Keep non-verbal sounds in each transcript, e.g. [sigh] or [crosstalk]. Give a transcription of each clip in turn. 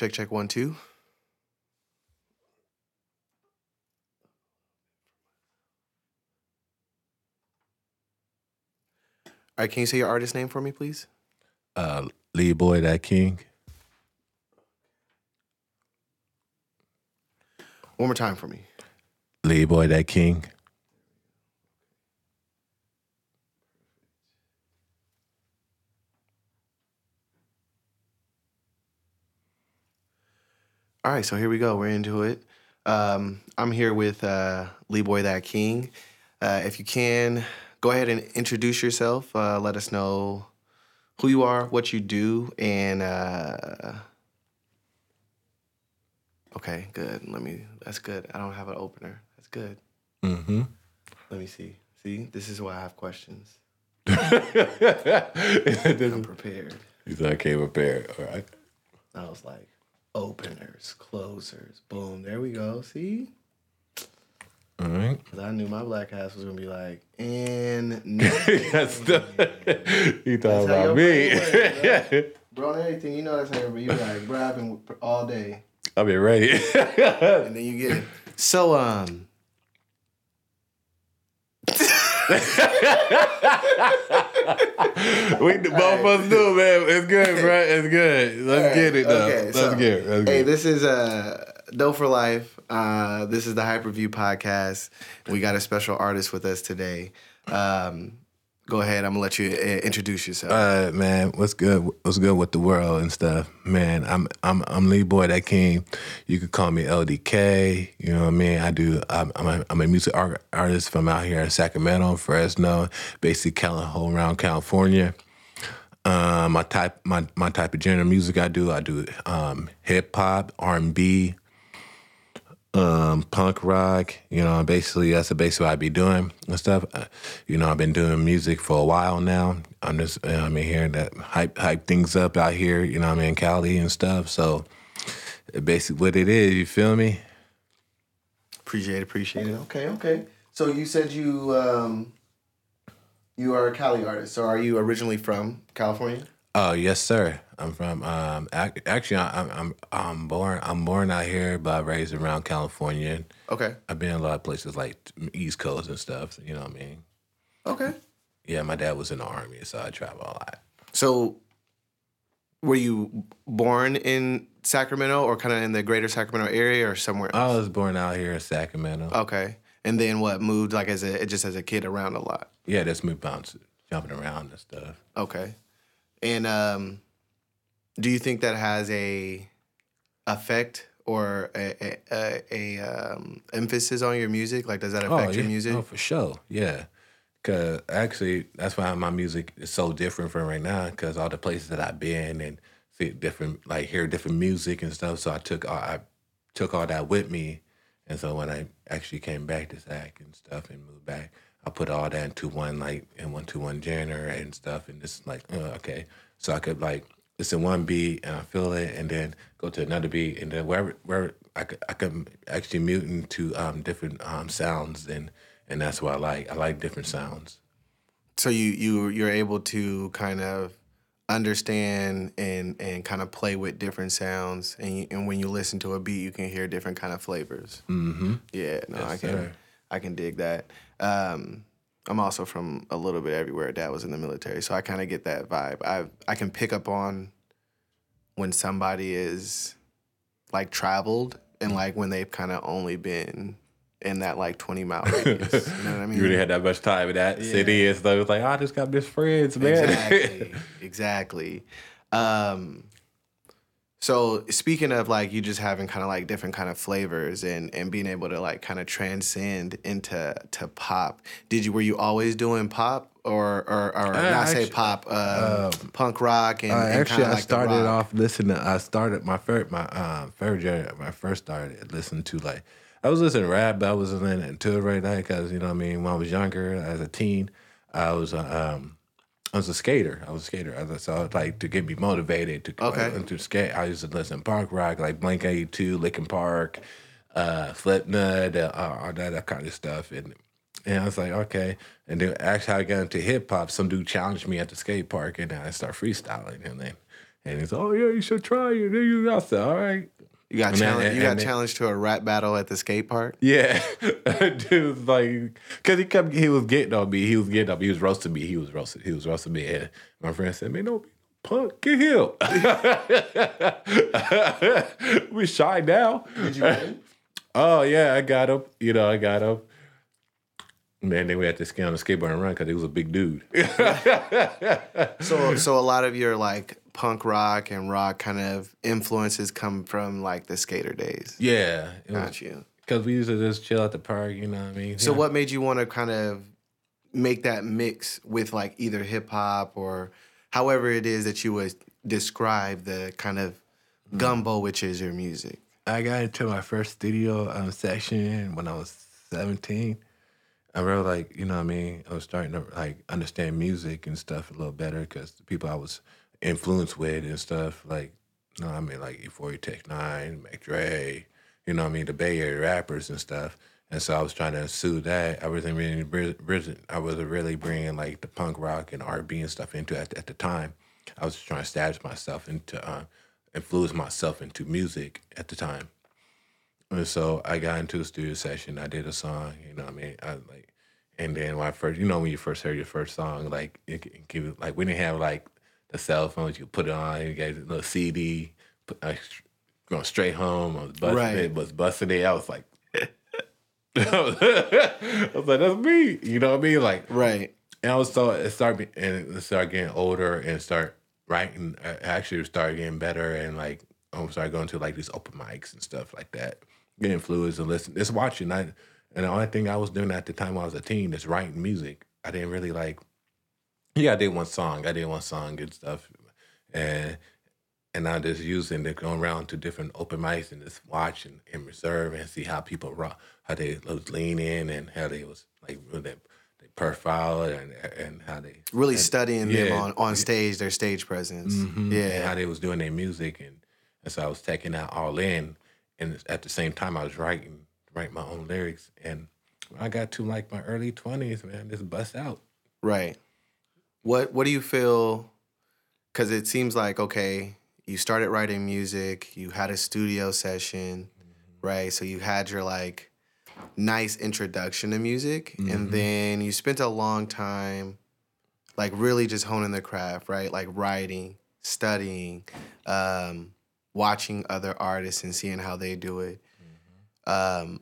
Check, check, one, two. All right, can you say your artist name for me, please? Uh, Leeboy, Dat King. One more time for me. Leeboy, Dat King. All right, so here we go. We're into it. Um, I'm here with uh, Leeboy Dat King. Uh, if you can, go ahead and introduce yourself. Uh, let us know who you are, what you do, and uh, okay, good. Let me. That's good. I don't have an opener. That's good. Mm-hmm. Let me see. See, this is why I have questions. [laughs] [laughs] I'm prepared. You thought I came prepared. All right. I was like, openers, closers, boom. There we go. See. All right. Cause I knew my black ass was gonna be like, and That's the, he thought about me. works, [laughs] bro, and everything you know that's how you like, bro, I've been all day, I'll be ready. [laughs] and then you get it. So um, [laughs] [laughs] we both of us do, man. It's good, bro. It's good. Let's get it, though. Okay, Let's so, get it. Let's get hey, it. this is uh, Dope for Life. Uh, this is the Hyperview podcast. We got a special artist with us today. Um, go ahead. I'm gonna let you uh, introduce yourself. Uh, man, what's good? What's good with the world and stuff? Man, I'm I'm I'm Leeboy Dat King. You could call me LDK. You know what I mean? I do. I'm I'm a, I'm a music art, artist from out here in Sacramento, Fresno, basically Cal- whole around California. Um, my type my my type of genre music I do. I do um, hip hop, R and B, um, punk rock. You know, basically that's the basically what I be doing and stuff. Uh, you know, I've been doing music for a while now. I'm just, uh, I mean, hearing that hype hype things up out here. You know, what I mean, in Cali and stuff. So, basically, what it is, you feel me? Appreciate it, appreciate it. Okay, okay. So you said you um you are a Cali artist. So are you originally from California? Oh yes, sir. I'm from um ac- actually I- I'm I'm I'm born I'm born out here, but raised around California. Okay. I've been in a lot of places like East Coast and stuff. You know what I mean? Okay. Yeah, my dad was in the army, so I travel a lot. So were you born in Sacramento or kind of in the greater Sacramento area or somewhere else? I was born out here in Sacramento. Okay. And then what moved like as a just as a kid around a lot. Yeah, that's me bouncing, jumping around and stuff. Okay. And um do you think that has a effect or a a, a, a um, emphasis on your music? Like does that affect your yeah. music? Oh, for sure. Yeah. Cause actually, that's why my music is so different from right now. Cause all the places that I've been and see different, like hear different music and stuff. So I took, all, I took all that with me. And so when I actually came back to Sac and stuff and moved back, I put all that into one like in one to one genre and stuff. And it's like, uh, okay, so I could like listen one beat and I feel it, and then go to another beat, and then wherever where I could I could actually mute into um, different um, sounds, and and that's what I like. I like different sounds. so you you you're able to kind of understand and and kind of play with different sounds and you, and when you listen to a beat you can hear different kind of flavors Mm-hmm. yeah no i can sir. i can dig that um i'm also from a little bit everywhere dad was in the military so i kind of get that vibe i i can pick up on when somebody is like traveled and like when they've kind of only been in that like 20 mile [laughs] radius you know what i mean You really had that much time in that city and stuff. It was like, oh, I just got best friends, man. Exactly. [laughs] exactly. Um, so speaking of like you just having kind of like different kind of flavors and and being able to like kind of transcend into to pop. Did you were you always doing pop or or, or Uh, not say actu- pop um, punk rock and, Uh, and actually, I like started off listening. I started my first my um favorite. When I first started listening to like I was listening to rap, but I was listening to it right now because you know what I mean. When I was younger, as a teen, I was uh, um I was a skater. I was a skater. I was, so like to get me motivated to Okay. like, to skate. I used to listen to punk rock like Blink Eighty Two, Linkin Park, uh, Slipknot, uh, all that, that kind of stuff, and. And I was like, okay. And then actually, I got into hip hop. Some dude challenged me at the skate park, and then I started freestyling. And then And he's, oh yeah, you should try it. And I said, all right. You got challenged. You got and challenged to a rap battle at the skate park. Yeah, [laughs] dude was like, cause he kept, he was getting on me. He was getting on me. He was roasting me. He was roasting. He was roasting me. And my friend said, "Man, don't be punk. Get him." [laughs] we shy now. Did you win? Oh yeah, I got him. You know, I got him. Man, then we had to skate on the skateboard and run because he was a big dude. So, so a lot of your like punk rock and rock kind of influences come from like the skater days. yeah, Got you. because we used to just chill at the park. You know what I mean? So Yeah. what made you want to kind of make that mix with like either hip hop or however it is that you would describe the kind of gumbo which is your music? I got into my first studio um, session when I was 17. I really like, you know what I mean? I was starting to like understand music and stuff a little better because the people I was influenced with and stuff, like, you know I mean? Like Euphoria Tech N9ne, Mac Dre, you know I mean? The Bay Area rappers and stuff. And so I was trying to sue that. I wasn't really, bri- I wasn't really bringing like the punk rock and R&B and stuff into at, at the time. I was trying to establish myself into, uh, influence myself into music at the time. And so I got into a studio session. I did a song, you know what I mean? I like, and then when I first, you know, when you first heard your first song, like, it, it like we didn't have like the cell phones. You put it on. You got a little CD. Put, uh, going straight home. I was busting Right. it. Was busting it. I was like, [laughs] I was like, that's me. You know what I mean? Like, Right. and I was so it started and it started getting older and start writing. I actually started getting better and like I started going to like these open mics and stuff like that. Getting fluids and listening, just watching. I and the only thing I was doing at the time when I was a teen is writing music. I didn't really like. Yeah, I did one song. I did one song and stuff, and and I just using to go around to different open mics and just watch and, and reserve and see how people rock, how they was lean in and how they was like their, their profile and and how they Really studying them on, on stage, their stage presence. Mhm. and Yeah. how they was doing their music and, and so I was taking that all in and at the same time I was writing writing my own lyrics and I got to like my early twenties, man, just bust out. Right. What What do you feel? Because it seems like okay, you started writing music, you had a studio session, right? So you had your like nice introduction to music, and then you spent a long time, like really just honing the craft, right? Like writing, studying, um, watching other artists and seeing how they do it. Um,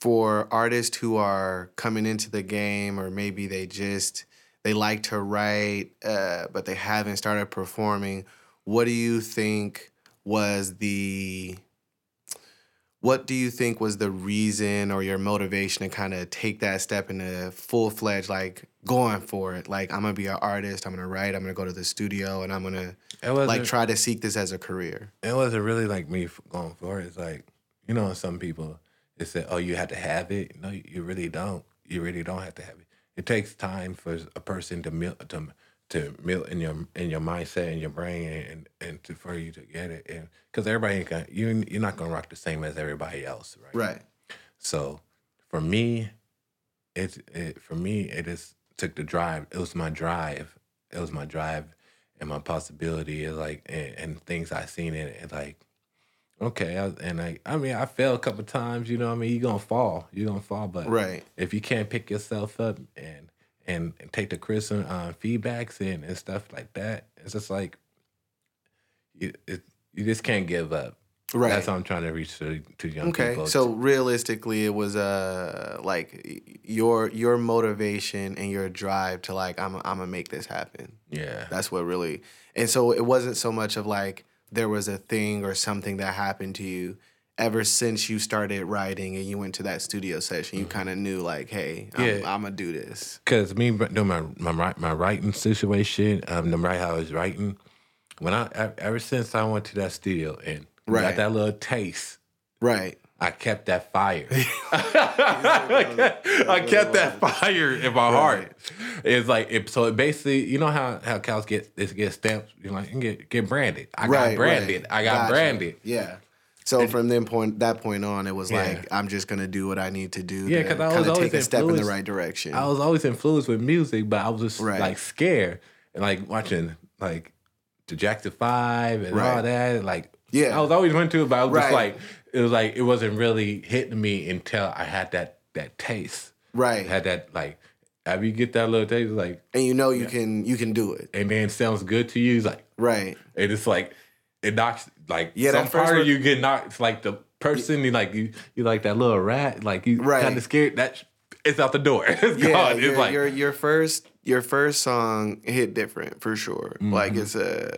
for artists who are coming into the game or maybe they just they like to write uh, but they haven't started performing what do you think was the what do you think was the reason or your motivation to kind of take that step into full-fledged like going for it like i'm gonna be an artist i'm gonna write i'm gonna go to the studio and i'm gonna like try to seek this as a career it wasn't really like me going for it. It's like, you know, some people they say, Oh, you have to have it. No, you really don't. You really don't have to have it. It takes time for a person to mil to to melt in your in your mindset and your brain and and to, for you to get it and because everybody ain't gonna, you you're not gonna rock the same as everybody else right? Right. So for me it it for me it just took the drive it was my drive it was my drive and my possibility is like and, and things I seen in it and like okay I, and I I mean I fell a couple times you know what I mean you're gonna fall you're gonna fall but right if you can't pick yourself up and and, and take the criticism uh, feedbacks and, and stuff like that, it's just like you it, you just can't give up. right That's how I'm trying to reach to, to young Okay, people. Okay. So realistically, it was uh like your your motivation and your drive to like I'm I'm gonna make this happen. yeah, That's what really, and so it wasn't so much of like there was a thing or something that happened to you. Ever since you started writing and you went to that studio session, you kind of knew like, hey, I'm, Mm-hmm. Yeah. I'm gonna do this. because me doing my my my writing situation, um, the right how I was writing. When I ever since I went to that studio and Right. got that little taste, Right. I kept that fire. [laughs] I kept that fire in my heart. It's like it, so. It basically, you know how how cows get this get stamped. You like get get branded. I right. got branded. right. I got Gotcha. branded. Yeah. So from then point that point on, it was Yeah. like I'm just gonna do what I need to do. Yeah, to 'cause I was always take a step in the right direction. I was always influenced with music, but I was just Right. like scared and like watching like the Jackson Five and Right. all that. Like, Yeah. I was always into it, but I was just like, it was like it wasn't really hitting me until I had that that taste. Right. had that like, after you get that little taste, like, and you know you can you can do it. and then it sounds good to you. It's like, Right. and it's like, it knocks like Yeah, some part of you get knocked. It's like the person you like you you like that little rat, like you Right. kind of scared. That it's out the door. [laughs] It's Yeah, gone. your, It's like your your first your first song hit different for sure. Mm-hmm. Like it's a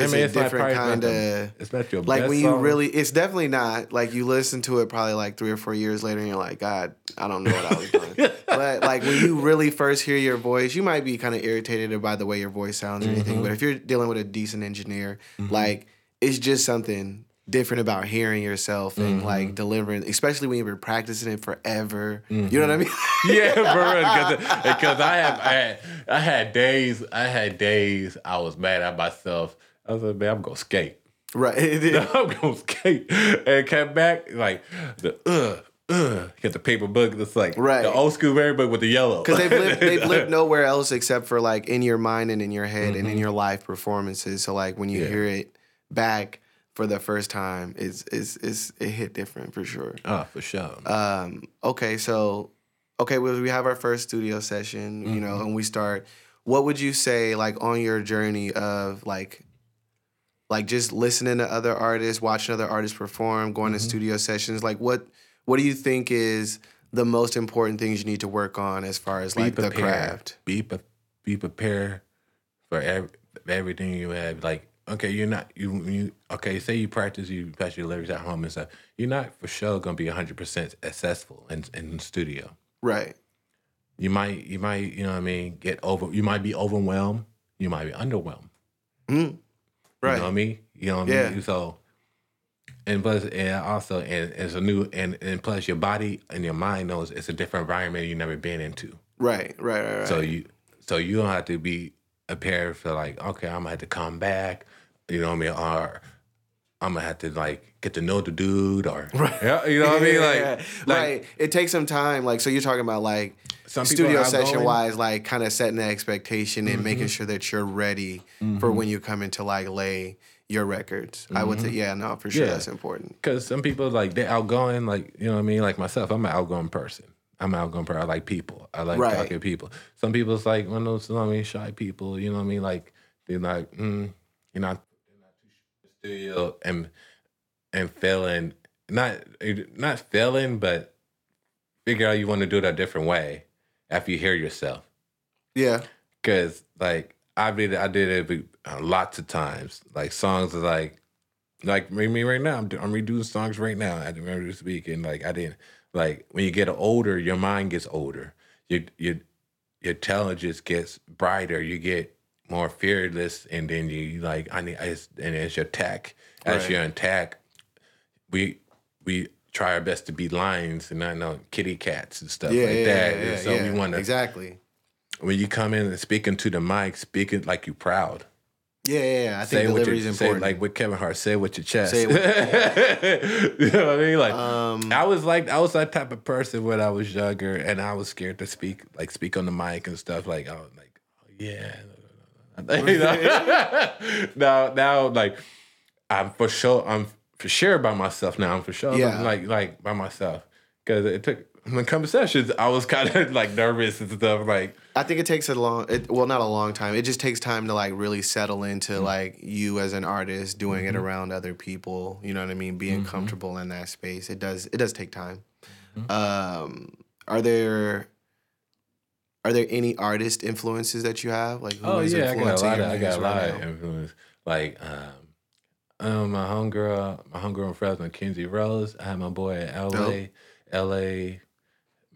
I it's mean, a it's different kind of it's not your like when you song. really it's definitely not like you listen to it probably like three or four years later and you're like god i don't know what i was [laughs] doing but like when you really first hear your voice you might be kind of irritated by the way your voice sounds or anything Mm-hmm. but if you're dealing with a decent engineer like it's just something different about hearing yourself Mm-hmm. and like delivering especially when you've been practicing it forever you know what i mean [laughs] yeah, for real. Because I have, I had, I had days, I had days I was mad at myself. I said, man, I'm gonna skate. right [laughs] I'm gonna skate, and came back like the uh uh. Get the paper book that's like Right. the old school Mary book with the yellow. Because they've lived, [laughs] they've lived nowhere else except for like in your mind and in your head and in Mm-hmm. your live performances. So like when you Yeah. hear it back for the first time, it's it's, it's it hit different for sure. oh, for sure. Um, okay, so okay, well, we have our first studio session, you Mm-hmm. know, and we start. What would you say like on your journey of like like just listening to other artists, watching other artists perform, going Mm-hmm. to studio sessions, like what what do you think is the most important things you need to work on as far as like the craft? Be pre- be prepared for ev- everything you have. Like, okay, you're not you you okay. Say you practice, you practice your lyrics at home and stuff. You're not for sure gonna be 100 percent successful in in the studio. Right. You might you might you know what I mean get over. You might be overwhelmed. You might be underwhelmed. Mm. Right. You know what I mean? You know what I Yeah. mean? So, and plus, and also, and it's a new, and and plus, your body and your mind knows it's a different environment you've never been into. Right. Right. Right. Right. So you, so you don't have to be prepared for like, okay, I'm gonna have to come back. You know what I mean? Or I'm gonna have to like get to know the dude, or [laughs] right. yeah, you know what I mean? Like, Yeah, like right. It takes some time. Like, so you're talking about like Some studio session wise, like kind of setting the expectation and making Mm-hmm. sure that you're ready for when you come into like lay your records. I would say, yeah, no, for sure, Mm-hmm. Yeah. that's important. Because some people like they're outgoing, like you know what I mean. Like myself, I'm an outgoing person. I'm an outgoing person. I like people. I like Right. talking to people. Some people it's like one of those, you know what I mean, shy people. You know what I mean? Like they're like, mm, you're not too shy in the studio and and failing, not not failing, but figure out you want to do it a different way after you hear yourself. Yeah. Cause like I did, I did it uh, lots of times. Like songs are like, like me me right now. I'm, I'm redoing songs right now. I remember this week, and like I didn't like when you get older, your mind gets older. Your your your intelligence gets brighter. You get more fearless, and then you like I need. I, and as your attack, as Right. your attack, we we try our best to be lions and not know kitty cats and stuff Yeah. like yeah, that. yeah, so we want to exactly. when you come in and speaking to the mic, speaking like you proud. Yeah, yeah, yeah. I Say think delivery is say, important. like what Kevin Hart said with your chest. Say it [laughs] you know what I mean? Like um, I was like I was that type of person when I was younger, and I was scared to speak, like speak on the mic and stuff. Like I was like, oh, yeah. [laughs] Now, now, like I'm for sure. I'm for sure by myself now. I'm for sure. Yeah. like like by myself because it took. When come to sessions, I was kind of [laughs] like nervous and stuff. Like, I think it takes a long, it, well, not a long time. It just takes time to like really settle into Mm-hmm. like you as an artist doing it around other people. You know what I mean? Being Mm-hmm. comfortable in that space. It does. It does take time. Um, are there are there any artist influences that you have? Like, who Oh is yeah, I got a lot. Of, I got a lot right of influence. Like um, um, my homegirl, my homegirl in Fresno, Kinsey Rose. I had my boy at L.A. L.A.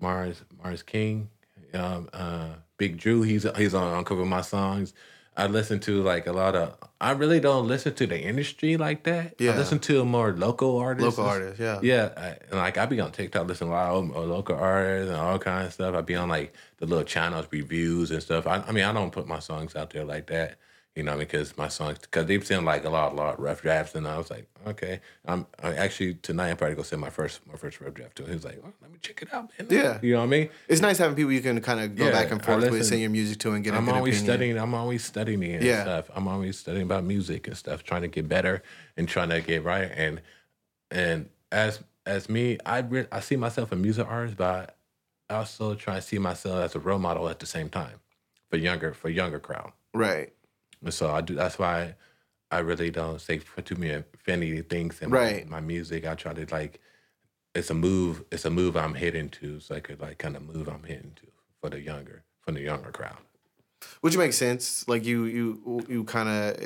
Mars Mars King. Um, uh, Big Drew. He's he's on on couple of my songs. I listen to like a lot of. I really don't listen to the industry like that. Yeah. I listen to more local artists. Local artists, yeah. Yeah, I, and like I be on TikTok listening to a lot of local artists and all kinds of stuff. I be on like the little channels reviews and stuff. I, I mean, I don't put my songs out there like that. You know, because my songs, because they've seen like a lot, a lot of rough drafts, and I was like, okay, I'm I actually tonight I'm probably gonna send my first, my first rough draft to him. He was like, oh, let me check it out, man. Yeah. you know what I mean. It's nice having people you can kind of go Yeah, back and I forth with, listen- send your music to, and get I'm always opinion. studying. I'm always studying and Yeah. stuff. I'm always studying about music and stuff, trying to get better and trying to get right. And and as as me, I re- I see myself a music artist, but I also try to see myself as a role model at the same time for younger for younger crowd. Right. So I do. That's why I really don't say too many affinity things in Right. my, my music. I try to like. It's a move. It's a move I'm heading to. So I could like kind of move I'm heading to for the younger for the younger crowd. Which makes sense. Like you, you, you kind of.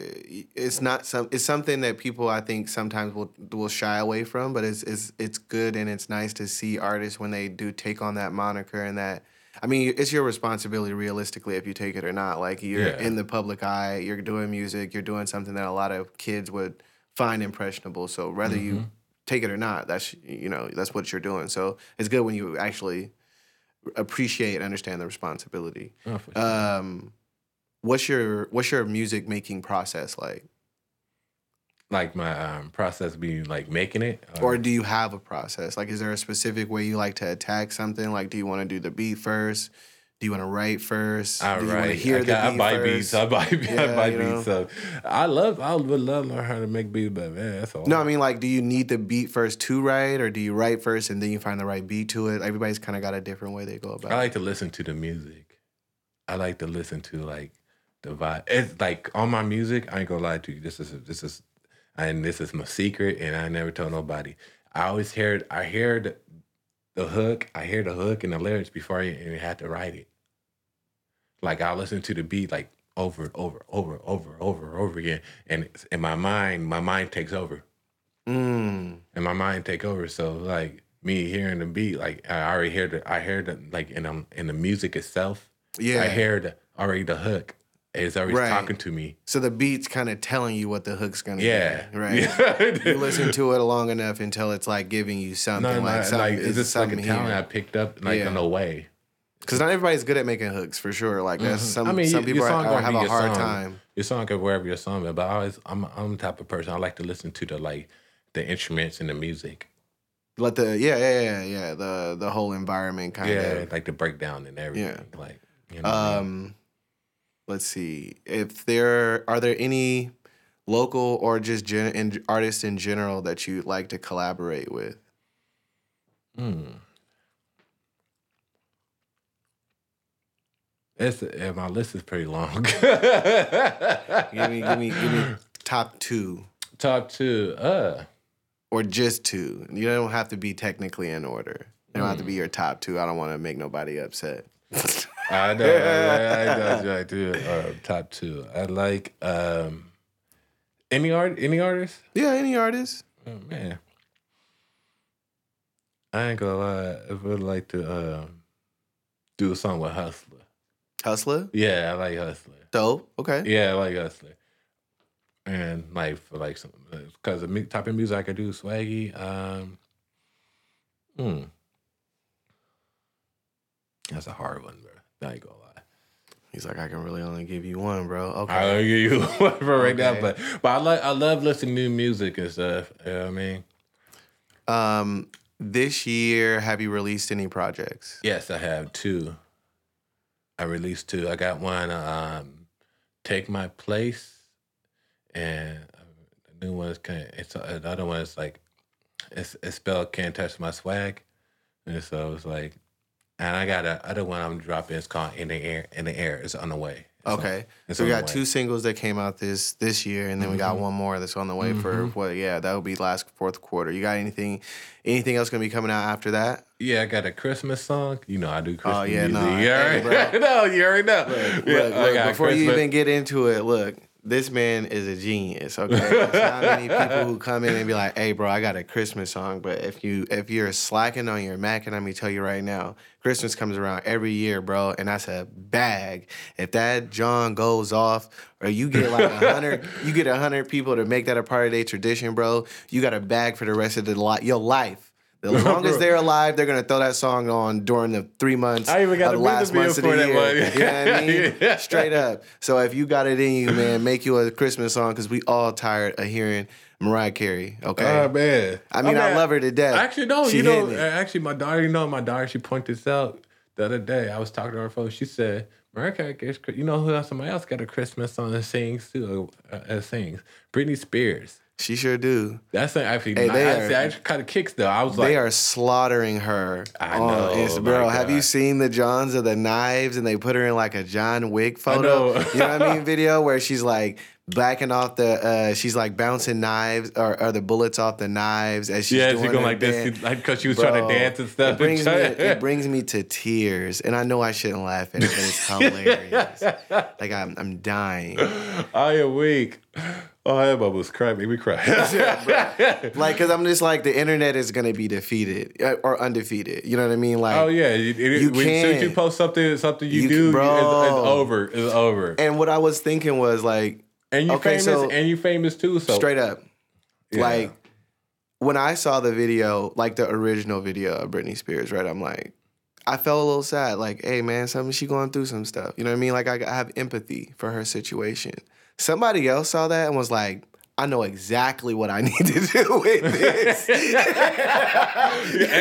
It's not some. It's something that people I think sometimes will will shy away from, but it's it's it's good and it's nice to see artists when they do take on that moniker and that. I mean, it's your responsibility realistically if you take it or not. Like you're Yeah. in the public eye, you're doing music, you're doing something that a lot of kids would find impressionable. So whether Mm-hmm. you take it or not, that's you know that's what you're doing. So it's good when you actually appreciate and understand the responsibility. Oh, sure. Um, what's your what's your music making process like, like my um, process being like making it or do you have a process? Like, is there a specific way you like to attack something? Like, do you want to do the beat first? Do you want to write first? I do you want to write. hear I, the I beat buy first? beats. I buy, Yeah, I buy you know? beats. So I love. I would love to learn how to make beats, but man, that's all. No, I mean like, do you need the beat first to write, or do you write first and then you find the right beat to it? Everybody's kind of got a different way they go about. it I it. like to listen to the music. I like to listen to like the vibe. It's like on my music. I ain't gonna lie to you. This is this is, and this is my secret, and I never told nobody. I always heard. I hear the, hook. I hear the hook and the lyrics before I even had to write it. Like I listen to the beat like over and over, over, over, over, over again, and in my mind, my mind takes over. Mm, and my mind take over. So like me hearing the beat, like I already hear the I hear the like in um in the music itself. yeah. I heard already the hook. It's already Right. talking to me. so the beat's kind of telling you what the hook's gonna be. Yeah. be, right? [laughs] Yeah. you listen to it long enough until it's like giving you something No, like like, something. like it's just like a something talent. I picked up like Yeah. in a way. Because not everybody's good at making hooks for sure. Like that's some Mm-hmm. I mean, some people are, are- gonna have a hard song. time. Your song could wherever your song is, but I always I'm I'm the type of person I like to listen to the like the instruments and the music. Let the yeah yeah yeah yeah the the whole environment kind yeah, of. like the breakdown and everything. Like you know. what I mean? Um, let's see if there are there any local or just gen, in, artists in general that you'd like to collaborate with. Hmm. It's yeah, my list is pretty long. [laughs] Give me give me give me top two Top two. Uh, or just two. You don't have to be technically in order. You don't have to Hmm. be your top two. I don't want to make nobody upset. [laughs] I know. I, I, I, I do. Uh, top two. I like um, any art. Any artist. yeah, any artist. Oh man. I ain't gonna lie. I would like to um, do a song with Hustler. Hustler. Yeah, I like Hustler. Dope. Okay. Yeah, I like Hustler. And like for like some because the type of music I could do, swaggy. Um, hmm. That's a hard one. I ain't gonna lie. He's like, I can really only give you one, bro. Okay. I don't give you [laughs] one for right now, but but I like I love listening to new music and stuff. You know what I mean? Um, this year, have you released any projects? Yes, I have two. I released two. I got one, um, "Take My Place," and the new one is kind. of. It's uh, the other one is like, it's it's spelled "Can't Touch My Swag," and so it's like, and I got a other one I'm dropping. It's called "In the Air." In the Air. It's on the way. It's Okay. it's so we got two singles that came out this this year, and then we got mm-hmm. one more that's on the way for mm-hmm. what? Yeah, that will be last fourth quarter. You got anything? Anything else gonna be coming out after that? Yeah, I got a Christmas song. You know, I do oh, Christmas Oh, yeah, music. nah, you hey, already [laughs] know. You already know. Look, yeah, look, I look, before you even get into it, look, this man is a genius. Okay, there's not many [laughs] people who come in and be like, "Hey, bro, I got a Christmas song." But if you if you're slacking on your Mac, and let me tell you right now, Christmas comes around every year, bro, and that's a bag. If that John goes off, or you get like a hundred, [laughs] you get a hundred people to make that a part of their tradition, bro. You got a bag for the rest of the li- your life. As long as they're alive, they're gonna throw that song on during the three months I even got the last months of the video for that year. one. You know what I mean? [laughs] Yeah. Straight up. So if you got it in you, man, make you a Christmas song because we all tired of hearing Mariah Carey. Okay. Oh man. I mean, Oh, I love her to death. Actually, no. She you know, hitting it. actually, my daughter. You know, my daughter. She pointed this out the other day. I was talking to her phone. She said, "Mariah Carey gets. You know who else? Somebody else got a Christmas song and sings too. Uh, uh, sings Britney Spears. She sure do. That's actually. Hey, they I, are- see, I actually kind of kicks though. I was like, they are slaughtering her. I know, Insta- my Bro, have you seen the Johns of the knives and they put her in like a John Wick photo? know. you know what I mean? [laughs] Video where she's like backing off the, uh, she's like bouncing knives or, or the bullets off the knives as she's yeah, doing she's going like this, dance. like because she was Bro, trying to dance and stuff. It brings, me, it [laughs] brings me to tears, and I know I shouldn't laugh at it, but it's [laughs] hilarious. like I'm, I'm dying. I am weak. Oh, that was crying. Made me cry. [laughs] Like, cause I'm just like the internet is gonna be defeated uh, or undefeated. You know what I mean? Like, Oh yeah, you, it, You when, as soon you post something, something you, You- do, bro. it's, it's over. It's over. And, and what I was thinking was like, and you okay, famous, so- and you famous too. So straight up, Yeah. like when I saw the video, like the original video of Britney Spears, right? I'm like, I felt a little sad. Like, hey man, something she going through some stuff. You know what I mean? Like I, I have empathy for her situation. Somebody else saw that and was like. I know exactly what I [laughs] need to do with this. and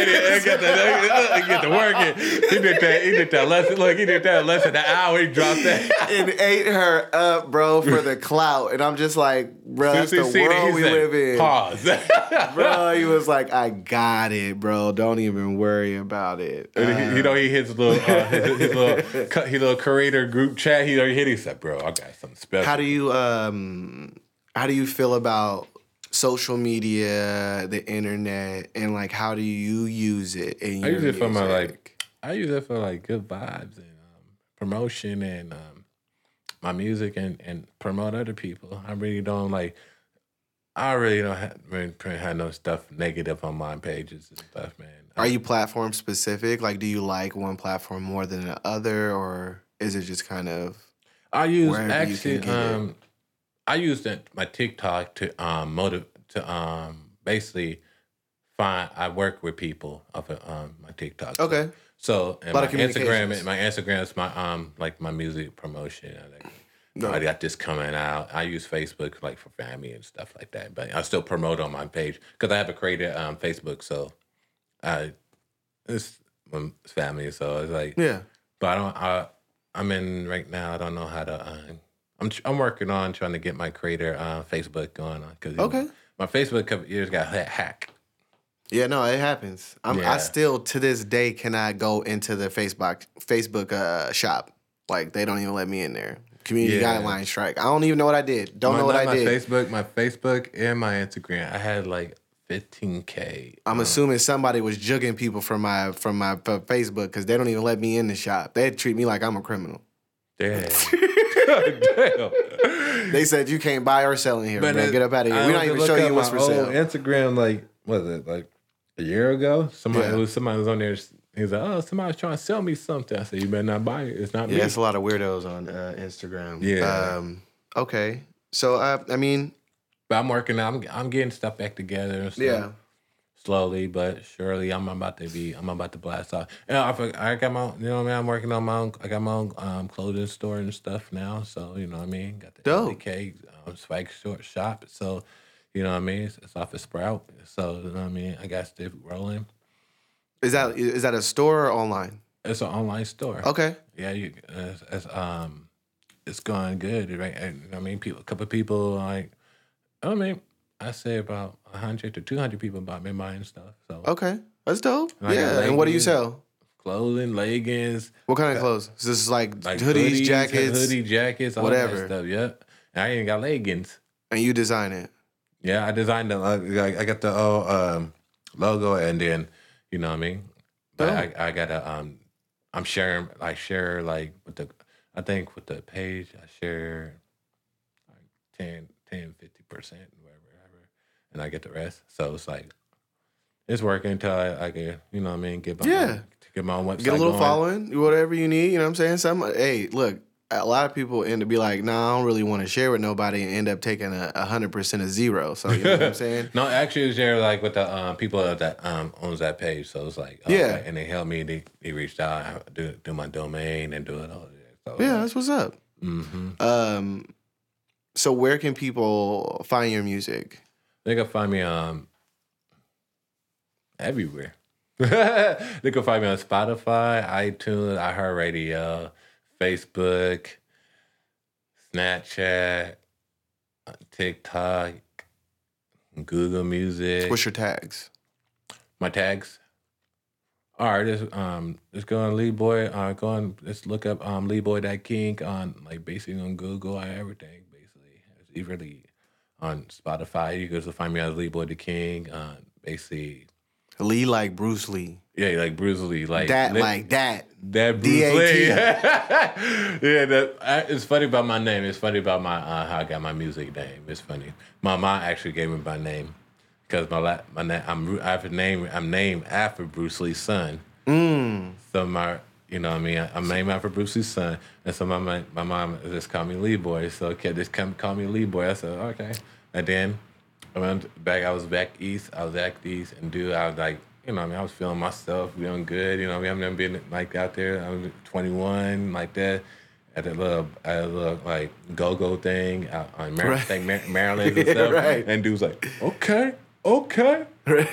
it get the it get the working. He did that. He did that lesson. Look, he did that lesson. The hour he dropped that. and ate her up, bro, for the clout. And I'm just like, bro, that's the seen it, world we said, live in. Pause. [laughs] Bro, he was like, I got it, bro. Don't even worry about it. And Uh, he, you know, he hits little, uh, his, his little, cu- his little creator group chat. He already hit. He said, "Bro, I got something special." how do you um how do you feel about social media, the internet, and like how do you use it in I use it for my like. I use it for like good vibes and um, promotion and um, my music and and promote other people. I really don't like. I really don't have, really have no stuff negative on my pages and stuff, man. Are you platform specific? Like, do you like one platform more than the other, or is it just kind of I use wherever you can actually um I use that my TikTok to um motive to um basically find I work with people off of um my TikTok. Okay? So and my Instagram communications. my Instagram is my um like my music promotion. I, like, No. I got this coming out. I use Facebook like for family and stuff like that. But I still promote on my page because I have a created um Facebook. So I it's, um, it's family. So it's like Yeah. but I don't. I, I'm in right now. I don't know how to. Uh, I'm I'm working on trying to get my creator uh, Facebook going on because Okay. my Facebook couple years got ha- hacked. Yeah, no, it happens. I'm, Yeah. I still to this day cannot go into the Facebook Facebook uh, shop. Like they don't even let me in there. Community Yeah. guideline strike. I don't even know what I did. Don't my, know what not I my did. Facebook, my Facebook and my Instagram. I had like 15k. I'm assuming somebody was jugging people from my from my f- Facebook because they don't even let me in the shop. They treat me like I'm a criminal. Damn. [laughs] Damn. They said you can't buy or sell in here, man. it- Get up out of here. I We're not went to even look up you what's my for sale. old Instagram, like what was it, like a year ago? Somebody Yeah. was somebody was on there. He's like, "Oh, somebody's trying to sell me something." I said, "You better not buy it. It's not Yeah, me." it's a lot of weirdos on uh, Instagram. Yeah. Um, okay. So uh, I mean, But I'm working. I'm I'm getting stuff back together. And stuff. yeah. Slowly but surely I'm about to be I'm about to blast off. And I, I got my own, you know what I mean. I'm working on my own. I got my own um, clothing store and stuff now. So you know what I mean. Got the Dope. LDK um, swag short shop. So you know what I mean. It's, it's off of Sprout. So you know what I mean. I got stuff rolling. Is that is that a store or online? It's an online store. Okay. Yeah, you. It's, it's um, it's going good, right? And, I mean, people, a couple of people like, I mean, I say about hundred to two hundred people bought me buying stuff. So Okay. That's dope. And I yeah. And what do you sell? clothing, leggings, What kind of clothes? Is this like, like hoodies, jackets, hoodie jackets, all whatever. that stuff. Yep. And I even got leggings. and you design it? Yeah, I designed them. I, I I got the oh, um, logo, and then you know what I mean. But I, I got a um, I'm sharing like share like with the I think with the page I share like 10, 10 50 percent whatever, whatever, and I get the rest. So it's like it's working until I, I get you know what I mean get my Yeah. get my own website Get a little going. following, whatever you need. You know what I'm saying? Some hey, look, a lot of people end up be like, nah, I don't really want to share with nobody and end up taking a hundred percent of zero. So you know what I'm saying? [laughs] No, actually, it's there like with the um, people that um, owns that page. So it's like, okay. Yeah. and they helped me. They, they reached out, do do my domain and do it all. that. So, Yeah, that's what's up. hmm Um, so where can people find your music? They can find me um everywhere. [laughs] they can find me on Spotify, iTunes, iHeartRadio, Facebook, Snapchat, TikTok, Google Music. What's your tags? my tags. All right, just um, just go on Leeboy. Uh, go on, just look up um Leeboy Dat King on like basically on Google, on everything basically. It's really on Spotify. You can also find me as Lee Boy the King. Uh, basically, Lee like Bruce Lee. yeah, like Bruce Lee, like That like that. that Bruce D.A.T.. Lee. [laughs] yeah, that I, it's funny about my name. It's funny about my uh, how I got my music name. It's funny. My mom actually gave me my name because my la- my name I'm I have a name I'm named after Bruce Lee's son. Mm. So my you know what I mean I, I'm named after Bruce Lee's son, and so my my, my mom just called me Leeboy. So okay, just come call me Leeboy. I said okay, and then I went back. I was back east. I was back east, and dude, I was like, you know, what I mean, I was feeling myself, feeling good. You know, what I mean, I've never been like out there. I was 21, like that, at a little, at a little like go go thing out on Mar- Right. thing, Mar- Maryland and stuff. [laughs] Right. And dude's like, okay, okay,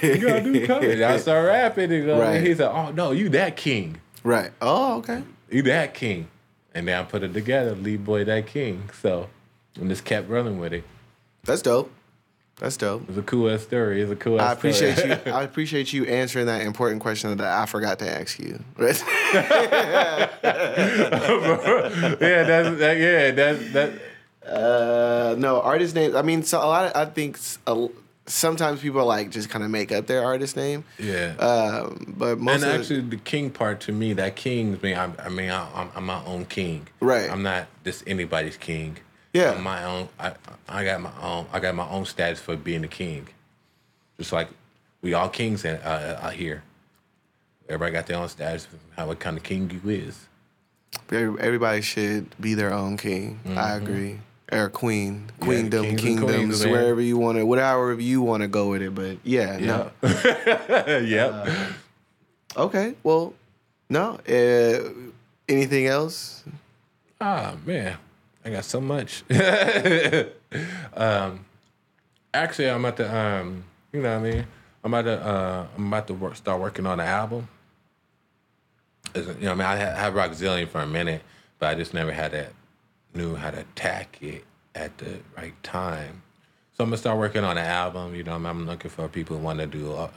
you gotta do comedy. I started rapping, you know. Right. And he said, oh no, you that king, Right. Oh, okay. He that king. And then I put it together, Leeboy Dat King. So, and just kept running with it. That's dope. That's dope. It's a cool ass story. It's a cool ass I appreciate story. you. [laughs] I appreciate you answering that important question that I forgot to ask you. [laughs] [laughs] Yeah, that's that, yeah, that's that. uh, no, artist names. I mean, so a lot. Of, I think a, sometimes people like just kind of make up their artist name. Yeah. Um, but most and of the- actually, the king part to me, that king, me, I, I mean, I, I'm, I'm my own king. Right. I'm not just anybody's king. Yeah. I'm my own. I, I got my own. I got my own status for being a king. Just like we all kings in, uh, out here. Everybody got their own status how what kind of king you is. everybody should be their own king. I agree. Or queen, queendom, and kingdoms, queens, wherever you want to, whatever you want to go with it. But yeah, no. [laughs] yep. Okay, well, no. Uh, anything else? Ah man, I got so much. [laughs] um, actually, I'm at the um, you know what I mean. I'm about to uh, I'm about to work, start working on an album. You know, what I mean, I had, had Rockzillion for a minute, but I just never had that knew how to attack it at the right time. So I'm gonna start working on an album. You know, I'm, I'm looking for people who want to do. Uh,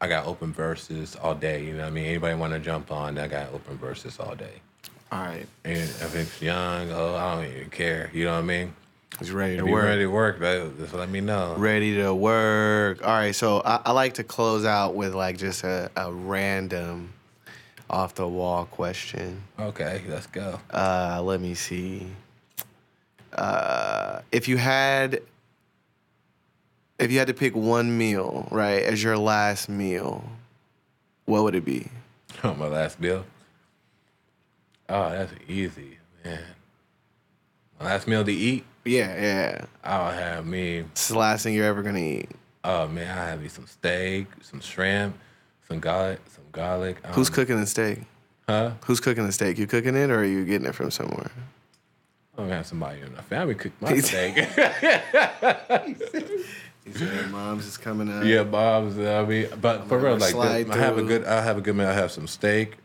I got open verses all day. You know, what I mean, anybody want to jump on? I got open verses all day. All right, And if it's young, oh, I don't even care. You know what I mean? it's ready to work. ready to work, just let me know. Ready to work. All right, so I, I like to close out with like just a, a random, off the wall question. Okay, let's go. Uh, let me see. Uh, if you had, if you had to pick one meal, right, as your last meal, what would it be? [laughs] My last meal. Oh, that's easy, man. My last meal to eat, Yeah, yeah. I'll have me. It's the last thing you're ever gonna eat. Oh man, I have me some steak, some shrimp, some garlic, some garlic. Um, Who's cooking the steak? Huh? Who's cooking the steak? You cooking it, or are you getting it from somewhere? I'm gonna have somebody in the family cook my steak. [laughs] He said, "Mom's is coming out." yeah, Bob's. I mean, but for real, like slide good, I have a good. I have a good meal. I have some steak.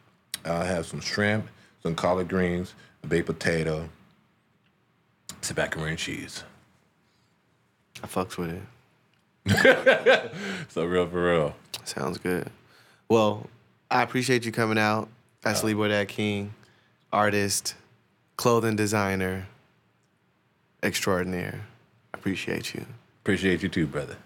I have some shrimp, some collard greens, a baked potato, some macaroni and cheese. I fucks with it. [laughs] So real for real. Sounds good. Well, I appreciate you coming out. That's uh, Leeboy Dat King, artist, clothing designer, extraordinaire. Appreciate you. Appreciate you too, brother.